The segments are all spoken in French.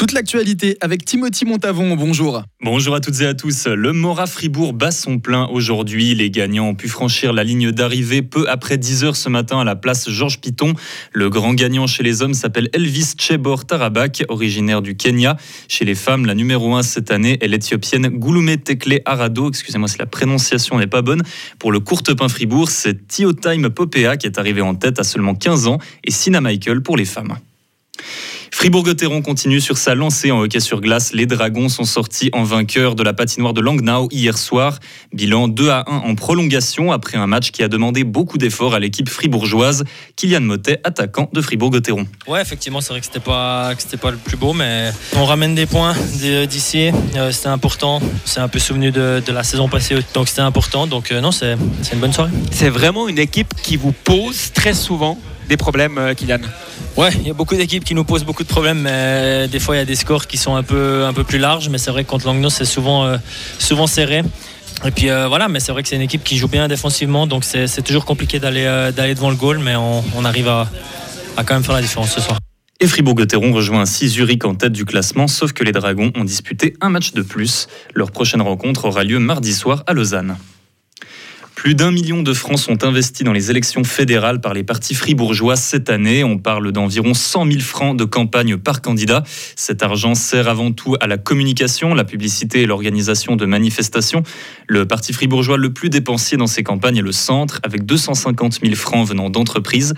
Toute l'actualité avec Timothy Montavon. Bonjour. Bonjour à toutes et à tous. Le Mora Fribourg bat son plein aujourd'hui. Les gagnants ont pu franchir la ligne d'arrivée peu après 10 heures ce matin à la place Georges Piton. Le grand gagnant chez les hommes s'appelle Elvis Chebor Tarabak, originaire du Kenya. Chez les femmes, la numéro 1 cette année est l'éthiopienne Gouloumé Tekle Arado. Excusez-moi si la prononciation n'est pas bonne. Pour le courte pain Fribourg, c'est Tio Time Popea qui est arrivé en tête à seulement 15 ans et Sina Michael pour les femmes. Fribourg-Gotteron continue sur sa lancée en hockey sur glace. Les Dragons sont sortis en vainqueur de la patinoire de Langnau hier soir. Bilan 2 à 1 en prolongation après un match qui a demandé beaucoup d'efforts à l'équipe fribourgeoise. Kylian Motet, attaquant de Fribourg-Gotteron. Ouais, effectivement, c'est vrai que c'était pas c'était pas le plus beau, mais on ramène des points d'ici. Euh, c'était important. C'est un peu souvenu de, la saison passée, donc c'était important. Donc euh, non, c'est une bonne soirée. C'est vraiment une équipe qui vous pose très souvent des problèmes, euh, Kylian Ouais, il y a beaucoup d'équipes qui nous posent beaucoup de problèmes, mais des fois il y a des scores qui sont un peu, un peu plus larges, mais c'est vrai que contre Langnau c'est souvent, euh, souvent serré. Et puis euh, voilà, mais c'est vrai que c'est une équipe qui joue bien défensivement, donc c'est toujours compliqué d'aller d'aller devant le goal, mais on, arrive à, à, quand même faire la différence ce soir. Et Fribourg-Gotteron rejoint ainsi Zurich en tête du classement, sauf que les Dragons ont disputé un match de plus. Leur prochaine rencontre aura lieu mardi soir à Lausanne. Plus d'un million de francs sont investis dans les élections fédérales par les partis fribourgeois cette année. On parle d'environ 100 000 francs de campagne par candidat. Cet argent sert avant tout à la communication, la publicité et l'organisation de manifestations. Le parti fribourgeois le plus dépensier dans ces campagnes est le centre, avec 250 000 francs venant d'entreprises.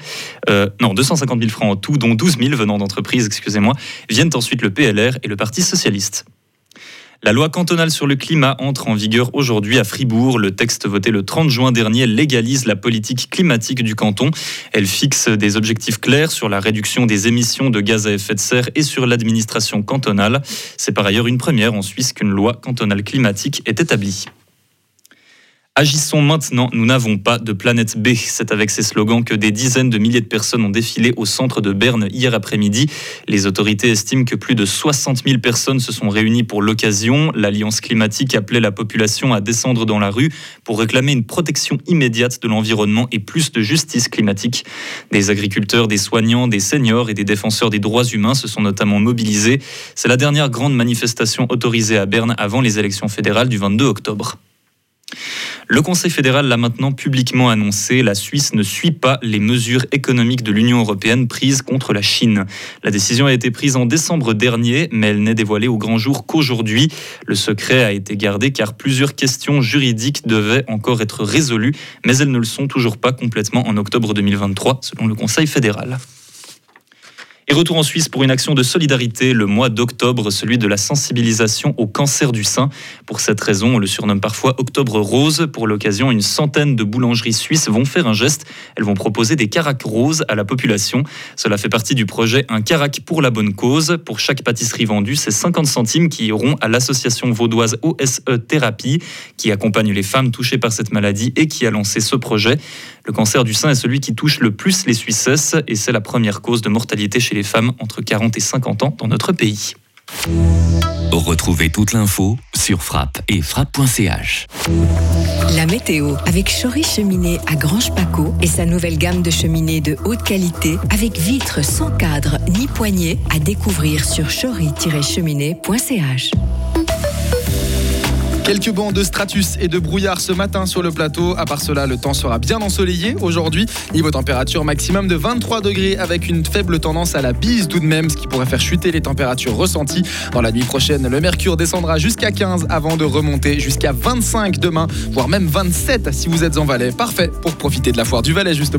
Euh, non, 250 000 francs en tout, dont 12 000 venant d'entreprises, excusez-moi. Viennent ensuite le PLR et le Parti socialiste. La loi cantonale sur le climat entre en vigueur aujourd'hui à Fribourg. Le texte voté le 30 juin dernier légalise la politique climatique du canton. Elle fixe des objectifs clairs sur la réduction des émissions de gaz à effet de serre et sur l'administration cantonale. C'est par ailleurs une première en Suisse qu'une loi cantonale climatique est établie. Agissons maintenant, nous n'avons pas de planète B. C'est avec ces slogans que des dizaines de milliers de personnes ont défilé au centre de Berne hier après-midi. Les autorités estiment que plus de 60 000 personnes se sont réunies pour l'occasion. L'Alliance climatique appelait la population à descendre dans la rue pour réclamer une protection immédiate de l'environnement et plus de justice climatique. Des agriculteurs, des soignants, des seniors et des défenseurs des droits humains se sont notamment mobilisés. C'est la dernière grande manifestation autorisée à Berne avant les élections fédérales du 22 octobre. Le Conseil fédéral l'a maintenant publiquement annoncé, la Suisse ne suit pas les mesures économiques de l'Union européenne prises contre la Chine. La décision a été prise en décembre dernier, mais elle n'est dévoilée au grand jour qu'aujourd'hui. Le secret a été gardé car plusieurs questions juridiques devaient encore être résolues, mais elles ne le sont toujours pas complètement en octobre 2023, selon le Conseil fédéral. Et retour en Suisse pour une action de solidarité le mois d'octobre, celui de la sensibilisation au cancer du sein. Pour cette raison, on le surnomme parfois Octobre Rose. Pour l'occasion, une centaine de boulangeries suisses vont faire un geste. Elles vont proposer des caracs roses à la population. Cela fait partie du projet Un carac pour la bonne cause. Pour chaque pâtisserie vendue, c'est 50 centimes qui iront à l'association vaudoise OSE Thérapie, qui accompagne les femmes touchées par cette maladie et qui a lancé ce projet. Le cancer du sein est celui qui touche le plus les Suissesses et c'est la première cause de mortalité chez les femmes entre 40 et 50 ans dans notre pays. Retrouvez toute l'info sur frappe et frappe.ch. La météo avec Chory Cheminée à Grange Paco et sa nouvelle gamme de cheminées de haute qualité avec vitres sans cadre ni poignée à découvrir sur chory-cheminée.ch. Quelques bancs de stratus et de brouillard ce matin sur le plateau. À part cela, le temps sera bien ensoleillé aujourd'hui. Niveau température maximum de 23 degrés avec une faible tendance à la bise tout de même, ce qui pourrait faire chuter les températures ressenties. Dans la nuit prochaine, le mercure descendra jusqu'à 15 avant de remonter jusqu'à 25 demain, voire même 27 si vous êtes en Valais. Parfait pour profiter de la foire du Valais justement.